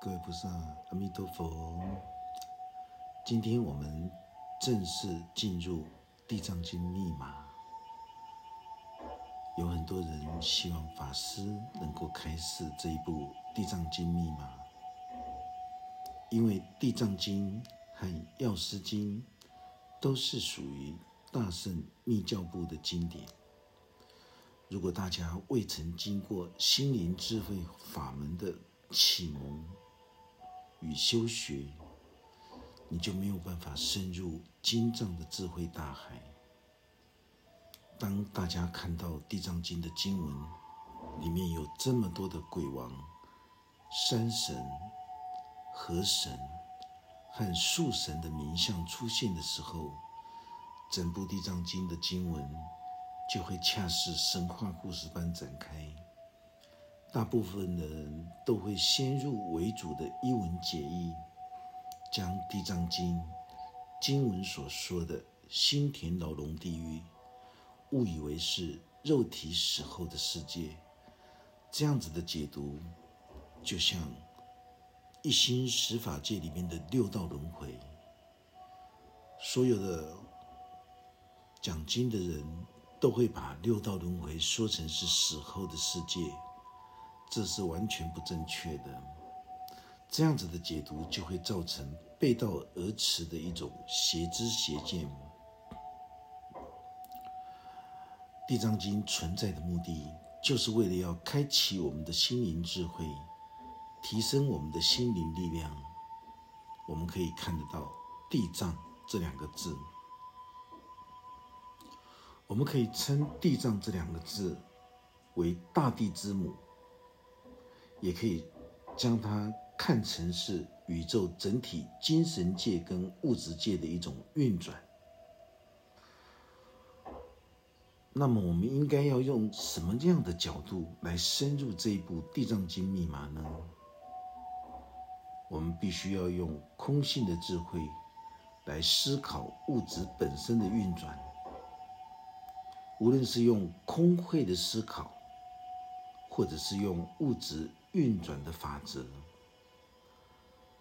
各位菩萨，阿弥陀佛。今天我们正式进入《地藏经》密码。有很多人希望法师能够开示这一部《地藏经》密码，因为《地藏经》和《药师经》都是属于大圣密教部的经典。如果大家未曾经过心灵智慧法门的启蒙与修学，你就没有办法深入经藏的智慧大海。当大家看到《地藏经》的经文里面有这么多的鬼王、山神、河神和树神的名相出现的时候，整部《地藏经》的经文。就会恰似神话故事般展开。大部分的人都会先入为主的一文解义，将《地藏经》经文所说的心田牢笼地狱，误以为是肉体死后的世界。这样子的解读，就像一心十法界里面的六道轮回。所有的讲经的人。都会把六道轮回说成是死后的世界，这是完全不正确的。这样子的解读就会造成背道而驰的一种邪知邪见。《地藏经》存在的目的，就是为了要开启我们的心灵智慧，提升我们的心灵力量。我们可以看得到“地藏”这两个字。我们可以称“地藏”这两个字为大地之母，也可以将它看成是宇宙整体精神界跟物质界的一种运转。那么，我们应该要用什么样的角度来深入这一部《地藏经》密码呢？我们必须要用空性的智慧来思考物质本身的运转。无论是用空慧的思考，或者是用物质运转的法则，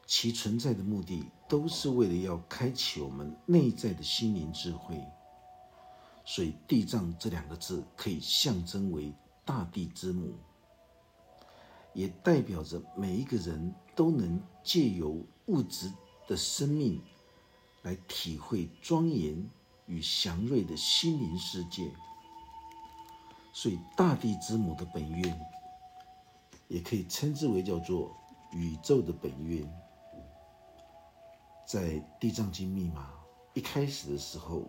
其存在的目的都是为了要开启我们内在的心灵智慧。所以，“地藏”这两个字可以象征为大地之母，也代表着每一个人都能借由物质的生命来体会庄严与祥瑞的心灵世界。所以，大地之母的本愿，也可以称之为叫做宇宙的本愿。在《地藏经》密码一开始的时候，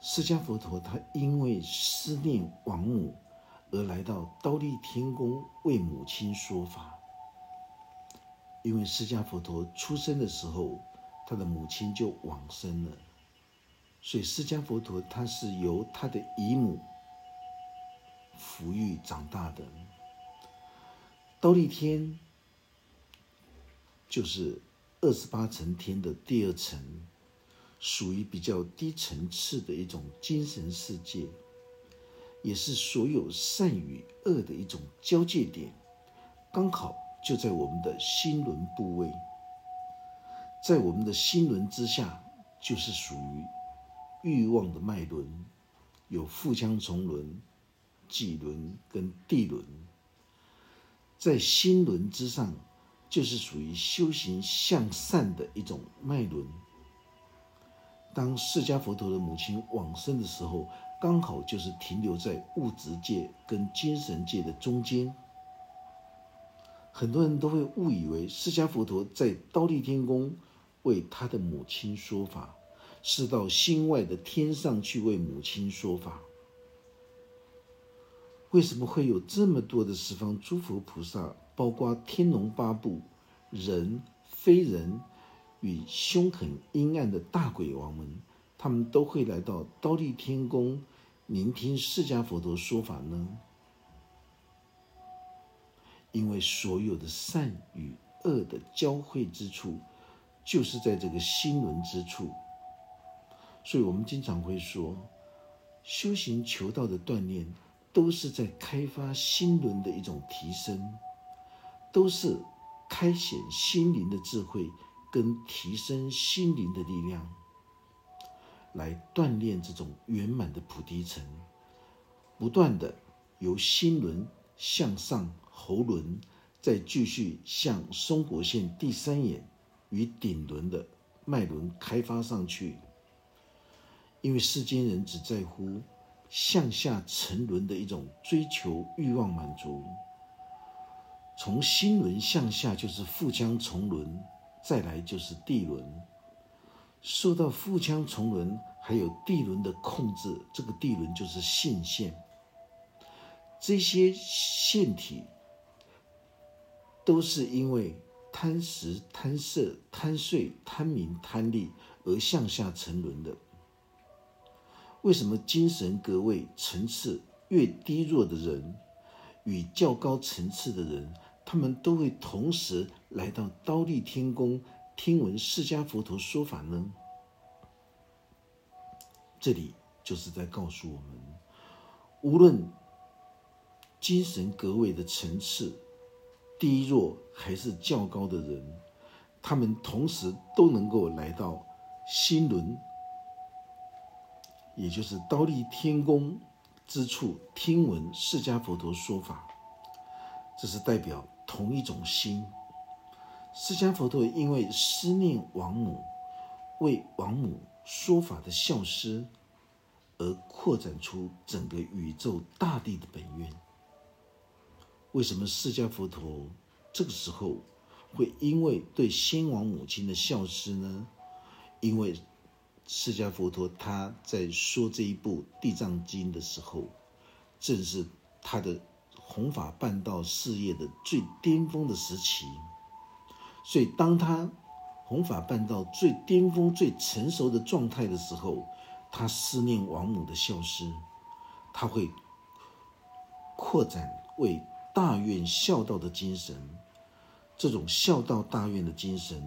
释迦佛陀他因为思念亡母，而来到刀立天宫为母亲说法。因为释迦佛陀出生的时候，他的母亲就往生了，所以释迦佛陀他是由他的姨母。抚育长大的，刀立天就是二十八层天的第二层，属于比较低层次的一种精神世界，也是所有善与恶的一种交界点，刚好就在我们的心轮部位，在我们的心轮之下，就是属于欲望的脉轮，有腹腔重轮。脊轮跟地轮，在心轮之上，就是属于修行向善的一种脉轮。当释迦佛陀的母亲往生的时候，刚好就是停留在物质界跟精神界的中间。很多人都会误以为释迦佛陀在刀立天宫为他的母亲说法，是到心外的天上去为母亲说法。为什么会有这么多的十方诸佛菩萨，包括天龙八部、人、非人与凶狠阴暗的大鬼王们，他们都会来到刀立天宫聆听释迦佛陀说法呢？因为所有的善与恶的交汇之处，就是在这个心轮之处。所以我们经常会说，修行求道的锻炼。都是在开发心轮的一种提升，都是开显心灵的智慧，跟提升心灵的力量，来锻炼这种圆满的菩提层，不断的由心轮向上喉轮，再继续向松果线第三眼与顶轮的脉轮开发上去。因为世间人只在乎向下沉沦的一种追求欲望满足。从心轮向下就是腹腔重轮，再来就是地轮。受到腹腔重轮还有地轮的控制，这个地轮就是性线。这些腺体都是因为贪食、贪色、贪睡、贪名、贪利而向下沉沦的。为什么精神格位层次越低弱的人，与较高层次的人？他们都会同时来到刀立天宫听闻释迦佛陀说法呢。这里就是在告诉我们，无论精神格位的层次低弱还是较高的人，他们同时都能够来到心轮，也就是刀立天宫之处听闻释迦佛陀说法。这是代表。同一种心，释迦佛陀因为思念王母，为王母说法的孝师，而扩展出整个宇宙大地的本愿。为什么释迦佛陀这个时候会因为对先王母亲的孝师呢？因为释迦佛陀他在说这一部《地藏经》的时候，正是他的。弘法办道事业的最巅峰的时期，所以当他弘法办道最巅峰、最成熟的状态的时候，他思念王母的孝师，他会扩展为大愿孝道的精神。这种孝道大愿的精神，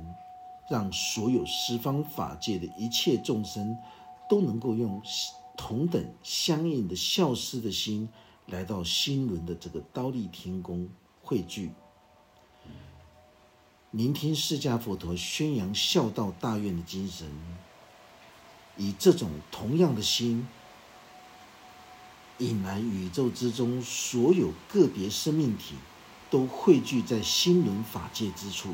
让所有十方法界的一切众生都能够用同等相应的孝师的心。来到新轮的这个刀立天宫汇聚，聆听释迦佛陀宣扬孝道大愿的精神，以这种同样的心，引来宇宙之中所有个别生命体都汇聚在新轮法界之处，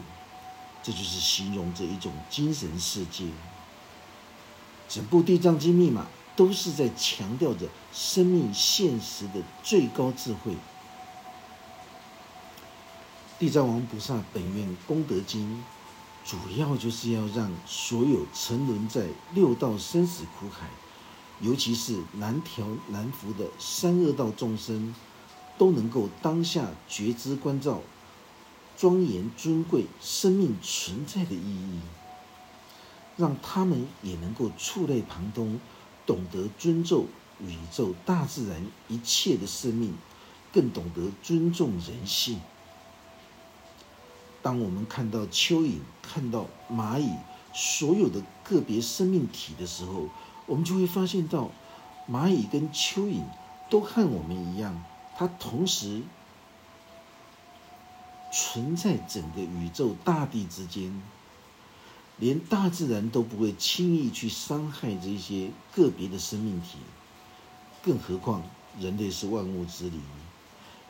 这就是形容这一种精神世界。整部地藏经密码。都是在强调着生命现实的最高智慧。地藏王菩萨本愿功德经，主要就是要让所有沉沦在六道生死苦海，尤其是难调难伏的三恶道众生，都能够当下觉知关照庄严尊贵生命存在的意义，让他们也能够触类旁通。懂得尊重宇宙大自然一切的生命，更懂得尊重人性。当我们看到蚯蚓、看到蚂蚁，所有的个别生命体的时候，我们就会发现到，蚂蚁跟蚯蚓都和我们一样，它同时存在整个宇宙大地之间。连大自然都不会轻易去伤害这些个别的生命体，更何况人类是万物之灵，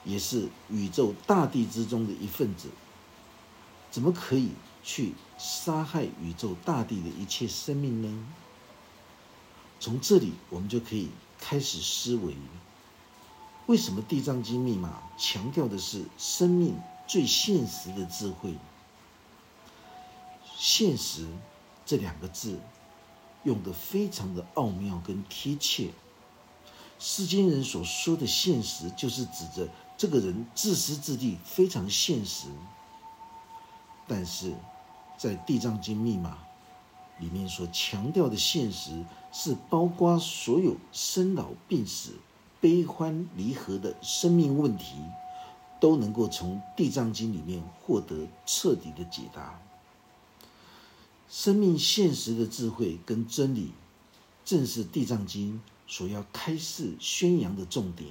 也是宇宙大地之中的一份子，怎么可以去杀害宇宙大地的一切生命呢？从这里，我们就可以开始思维：为什么《地藏经》密码强调的是生命最现实的智慧？现实这两个字用的非常的奥妙跟贴切。世间人所说的现实，就是指着这个人自私自利，非常现实。但是在《地藏经》密码里面所强调的现实，是包括所有生老病死、悲欢离合的生命问题，都能够从《地藏经》里面获得彻底的解答。生命现实的智慧跟真理，正是《地藏经》所要开示宣扬的重点。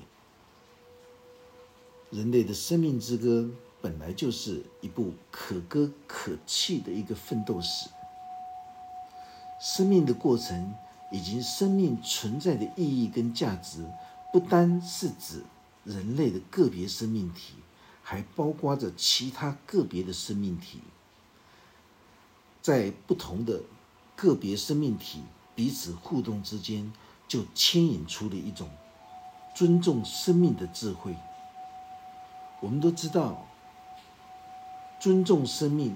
人类的生命之歌本来就是一部可歌可泣的一个奋斗史。生命的过程以及生命存在的意义跟价值，不单是指人类的个别生命体，还包括着其他个别的生命体。在不同的个别生命体彼此互动之间，就牵引出了一种尊重生命的智慧。我们都知道尊重生命，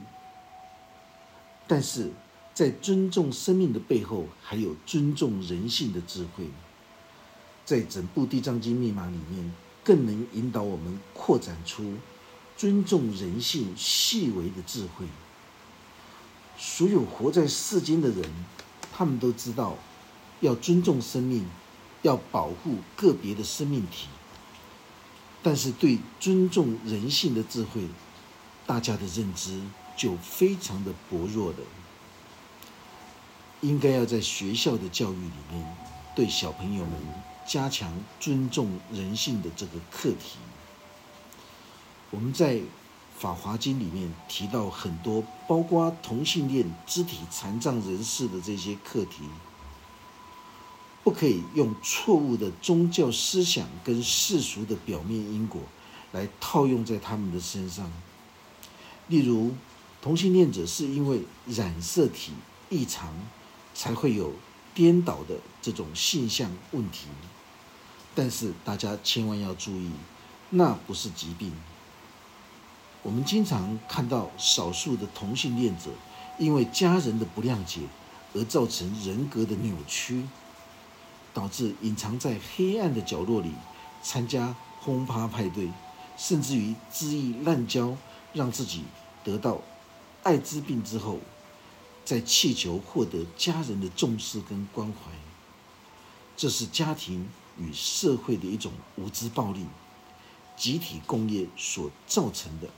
但是在尊重生命的背后，还有尊重人性的智慧。在整部《地藏经》密码里面，更能引导我们扩展出尊重人性细微的智慧。所有活在世间的人，他们都知道要尊重生命，要保护个别的生命体。但是，对尊重人性的智慧，大家的认知就非常的薄弱了。应该要在学校的教育里面，对小朋友们加强尊重人性的这个课题。我们在。《法华经》里面提到很多，包括同性恋、肢体残障人士的这些课题，不可以用错误的宗教思想跟世俗的表面因果来套用在他们的身上。例如，同性恋者是因为染色体异常才会有颠倒的这种性向问题，但是大家千万要注意，那不是疾病。我们经常看到少数的同性恋者，因为家人的不谅解而造成人格的扭曲，导致隐藏在黑暗的角落里参加轰趴派对，甚至于恣意滥交，让自己得到艾滋病之后，在气球获得家人的重视跟关怀。这是家庭与社会的一种无知暴力，集体工业所造成的。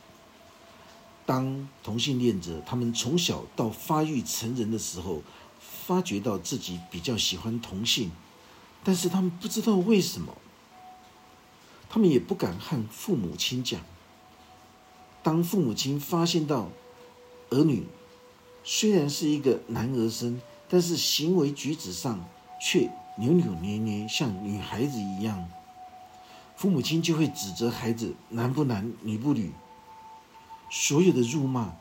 当同性恋者他们从小到发育成人的时候，发觉到自己比较喜欢同性，但是他们不知道为什么，他们也不敢和父母亲讲。当父母亲发现到儿女虽然是一个男儿身，但是行为举止上却扭扭捏捏，像女孩子一样，父母亲就会指责孩子男不男女不女。所有的辱骂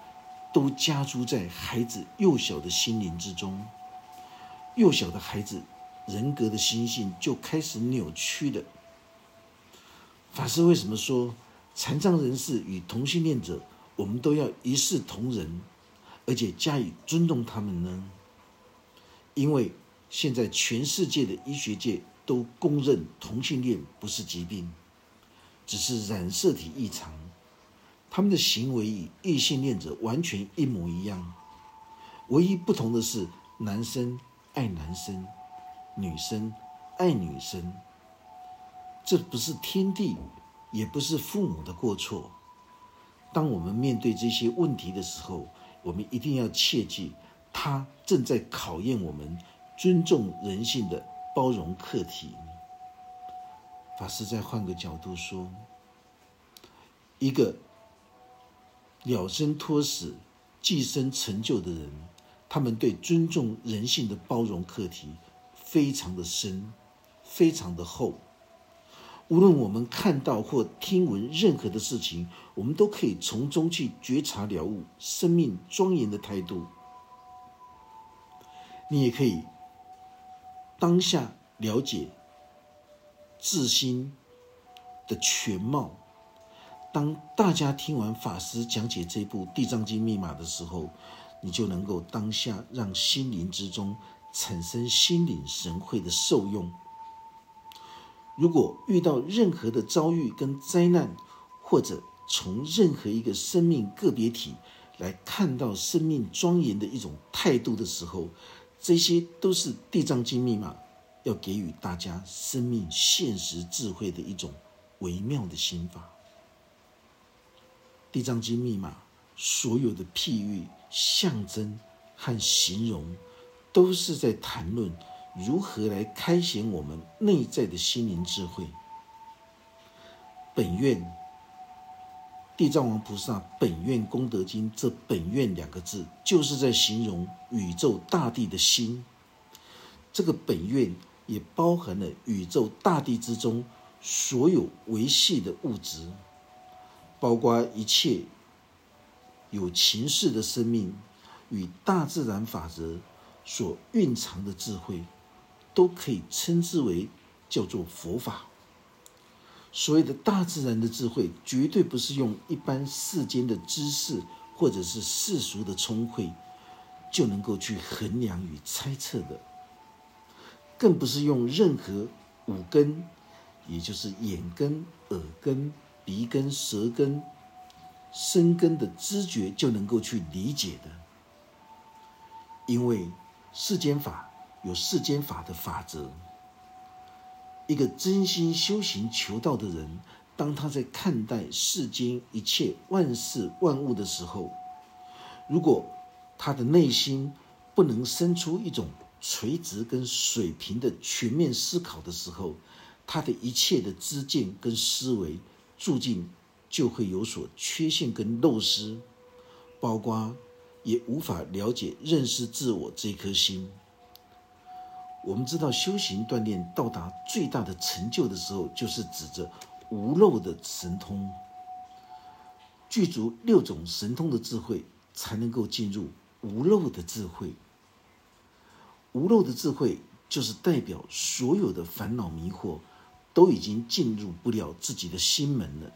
都加诸在孩子幼小的心灵之中，幼小的孩子人格的心性就开始扭曲的。法师为什么说残障人士与同性恋者，我们都要一视同仁，而且加以尊重他们呢？因为现在全世界的医学界都公认同性恋不是疾病，只是染色体异常。他们的行为与异性恋者完全一模一样，唯一不同的是，男生爱男生，女生爱女生。这不是天地，也不是父母的过错。当我们面对这些问题的时候，我们一定要切记，他正在考验我们尊重人性的包容课题。法师再换个角度说，一个。了生脱死、寄生成就的人，他们对尊重人性的包容课题非常的深，非常的厚。无论我们看到或听闻任何的事情，我们都可以从中去觉察了悟生命庄严的态度。你也可以当下了解自心的全貌。当大家听完法师讲解这部《地藏经》密码的时候，你就能够当下让心灵之中产生心领神会的受用。如果遇到任何的遭遇跟灾难，或者从任何一个生命个别体来看到生命庄严的一种态度的时候，这些都是《地藏经》密码要给予大家生命现实智慧的一种微妙的心法。地藏经密码所有的譬喻、象征和形容，都是在谈论如何来开显我们内在的心灵智慧。本愿地藏王菩萨本愿功德经这“本愿”两个字，就是在形容宇宙大地的心。这个本愿也包含了宇宙大地之中所有维系的物质，包括一切有情势的生命与大自然法则所蕴藏的智慧，都可以称之为叫做佛法。所谓的大自然的智慧，绝对不是用一般世间的知识或者是世俗的聪慧就能够去衡量与猜测的，更不是用任何五根，也就是眼根、耳根、鼻根、舌根、身根的知觉就能够去理解的。因为世间法有世间法的法则。一个真心修行求道的人，当他在看待世间一切万事万物的时候，如果他的内心不能生出一种垂直跟水平的全面思考的时候，他的一切的知见跟思维注定就会有所缺陷跟漏失，包括也无法了解认识自我这颗心。我们知道，修行锻炼到达最大的成就的时候，就是指着无漏的神通，具足六种神通的智慧，才能够进入无漏的智慧。无漏的智慧，就是代表所有的烦恼迷惑都已经进入不了自己的心门了，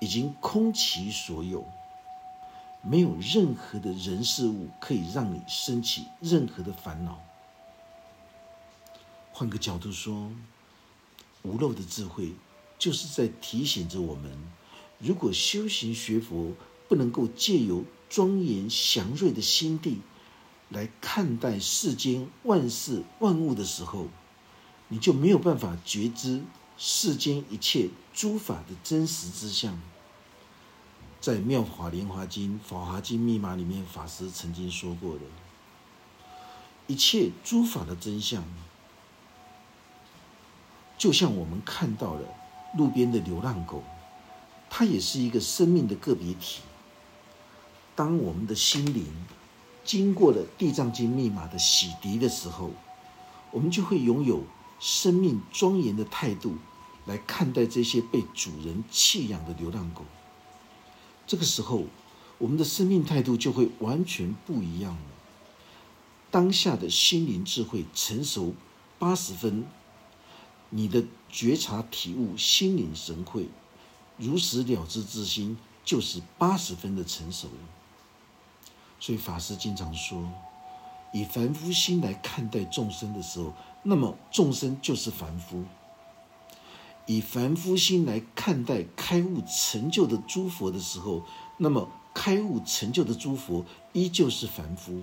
已经空其所有，没有任何的人事物可以让你升起任何的烦恼。换个角度说，无漏的智慧，就是在提醒着我们：如果修行学佛，不能够借由庄严祥瑞的心地来看待世间万事万物的时候，你就没有办法觉知世间一切诸法的真实之相。在《妙法莲华经》《法华经》密码里面，法师曾经说过的，一切诸法的真相。就像我们看到了路边的流浪狗，它也是一个生命的个别体。当我们的心灵经过了地藏经密码的洗涤的时候，我们就会拥有生命庄严的态度来看待这些被主人弃养的流浪狗。这个时候，我们的生命态度就会完全不一样了。当下的心灵智慧成熟八十分。你的觉察体悟、心领神会、如实了知之心，就是八十分的成熟。所以法师经常说，以凡夫心来看待众生的时候，那么众生就是凡夫；以凡夫心来看待开悟成就的诸佛的时候，那么开悟成就的诸佛依旧是凡夫。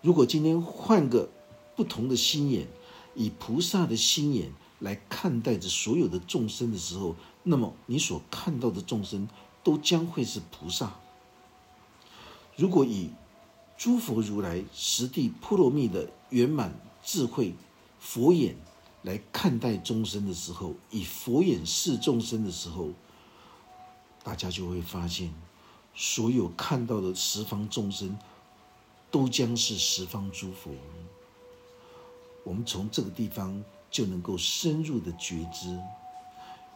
如果今天换个不同的心眼，以菩萨的心眼来看待着所有的众生的时候，那么你所看到的众生都将会是菩萨。如果以诸佛如来实地波罗蜜的圆满智慧佛眼来看待众生的时候，以佛眼视众生的时候，大家就会发现，所有看到的十方众生都将是十方诸佛。我们从这个地方就能够深入的觉知，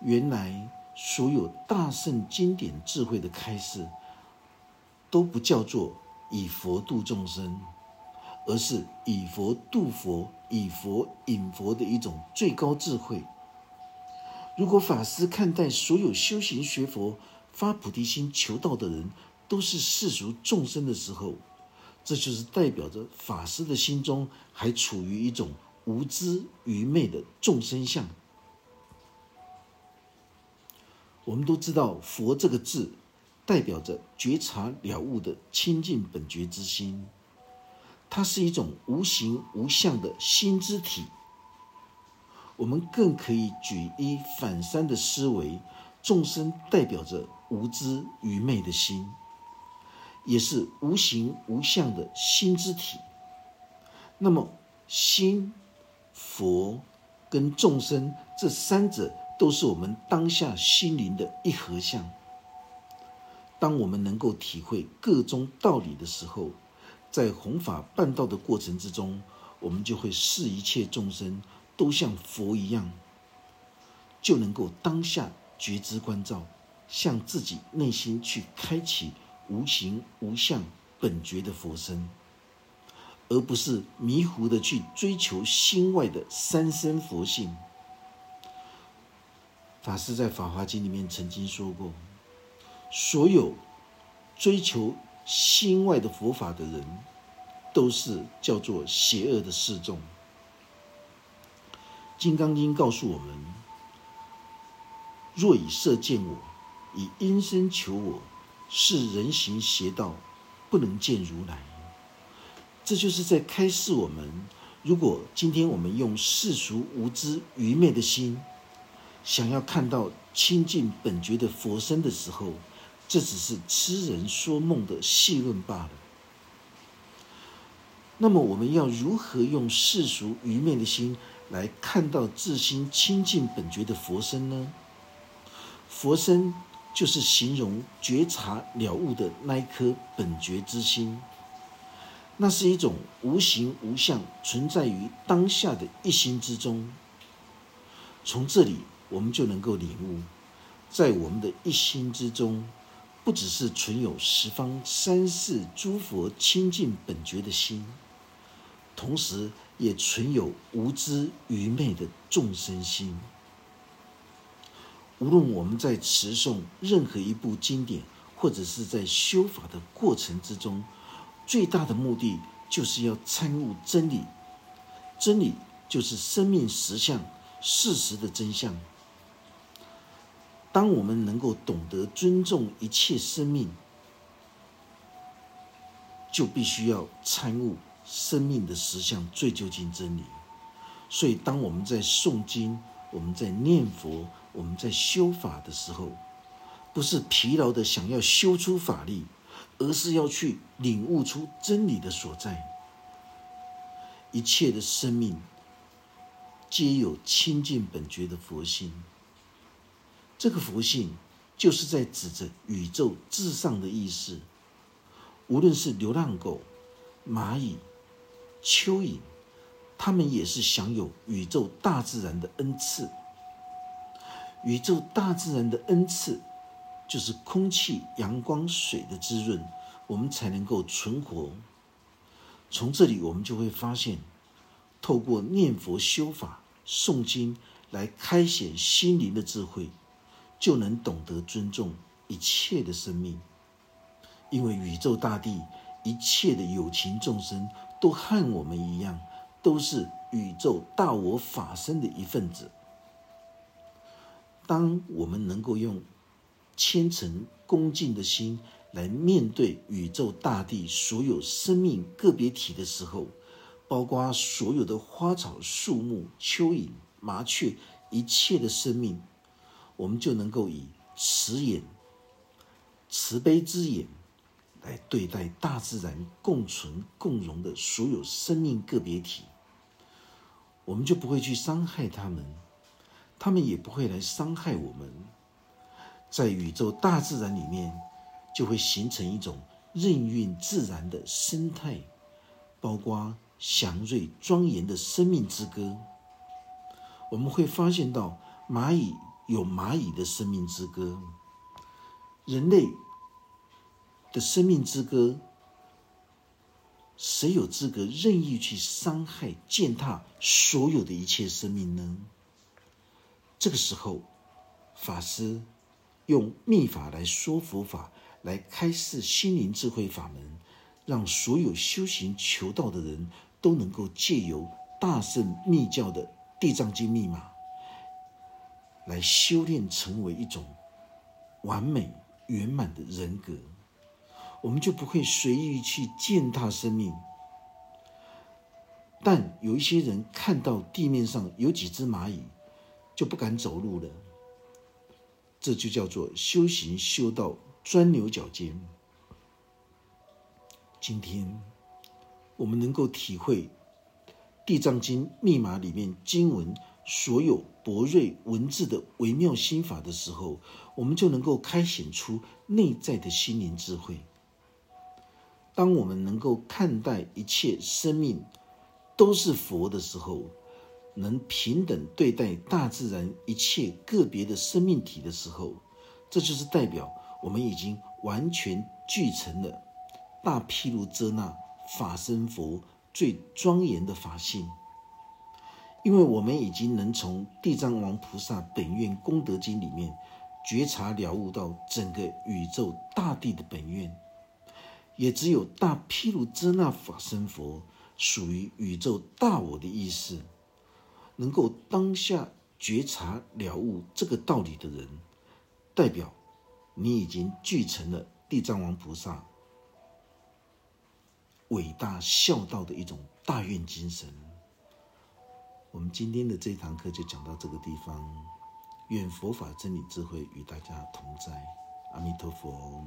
原来所有大圣经典智慧的开示，都不叫做以佛度众生，而是以佛度佛、以佛引佛的一种最高智慧。如果法师看待所有修行学佛、发菩提心求道的人都是世俗众生的时候，这就是代表着法师的心中还处于一种无知愚昧的众生相。我们都知道，佛这个字代表着觉察了悟的清净本觉之心，它是一种无形无相的心之体。我们更可以举一反三的思维，众生代表着无知愚昧的心。也是无形无相的心之体。那么，心、佛跟众生这三者都是我们当下心灵的一合相。当我们能够体会各中道理的时候，在弘法办道的过程之中，我们就会视一切众生都像佛一样，就能够当下觉知关照，向自己内心去开启无形无相本觉的佛身，而不是迷糊的去追求心外的三身佛性。法师在《法华经》里面曾经说过。所有追求心外的佛法的人，都是叫做邪恶的示众。《金刚经》告诉我们：若以色见我，以音声求我，是人行邪道，不能见如来。这就是在开示我们：如果今天我们用世俗无知愚昧的心，想要看到清净本觉的佛身的时候，这只是痴人说梦的戏论罢了。那么，我们要如何用世俗愚昧的心来看到自心清净本觉的佛身呢？佛身就是形容觉察了悟的那一颗本觉之心，那是一种无形无相存在于当下的一心之中。从这里，我们就能够领悟，在我们的一心之中。不只是存有十方三世诸佛清净本觉的心，同时也存有无知愚昧的众生心。无论我们在持诵任何一部经典，或者是在修法的过程之中，最大的目的就是要参悟真理。真理就是生命实相、事实的真相。当我们能够懂得尊重一切生命，就必须要参悟生命的实相最究竟真理。所以，当我们在诵经、我们在念佛、我们在修法的时候，不是疲劳的想要修出法力，而是要去领悟出真理的所在。一切的生命皆有清净本觉的佛性。这个佛性就是在指着宇宙至上的意识。无论是流浪狗、蚂蚁、蚯蚓，它们也是享有宇宙大自然的恩赐。宇宙大自然的恩赐，就是空气、阳光、水的滋润，我们才能够存活。从这里，我们就会发现，透过念佛修法、诵经来开显心灵的智慧。就能懂得尊重一切的生命，因为宇宙大地一切的有情众生都和我们一样，都是宇宙大我法身的一份子。当我们能够用虔诚恭敬的心来面对宇宙大地所有生命个别体的时候，包括所有的花草树木、蚯蚓、麻雀，一切的生命。我们就能够以慈眼、慈悲之眼来对待大自然共存共荣的所有生命个别体，我们就不会去伤害他们，他们也不会来伤害我们。在宇宙大自然里面，就会形成一种任运自然的生态，包括祥瑞庄严的生命之歌。我们会发现到蚂蚁。有蚂蚁的生命之歌，人类的生命之歌，谁有资格任意去伤害、践踏所有的一切生命呢？这个时候，法师用秘法来说佛法，来开示心灵智慧法门，让所有修行求道的人都能够借由大圣密教的地藏经密码。来修炼，成为一种完美圆满的人格，我们就不会随意去践踏生命。但有一些人看到地面上有几只蚂蚁，就不敢走路了。这就叫做修行修到钻牛角尖。今天我们能够体会《地藏经》密码里面经文。所有博瑞文字的微妙心法的时候，我们就能够开显出内在的心灵智慧。当我们能够看待一切生命都是佛的时候，能平等对待大自然一切个别的生命体的时候，这就是代表我们已经完全具成了大毗卢遮那法身佛最庄严的法性。因为我们已经能从地藏王菩萨本愿功德经里面觉察了悟到整个宇宙大地的本愿，也只有大毗卢遮那法身佛属于宇宙大我的意思，能够当下觉察了悟这个道理的人，代表你已经具成了地藏王菩萨伟大孝道的一种大愿精神。我们今天的这堂课就讲到这个地方，愿佛法真理智慧与大家同在，阿弥陀佛。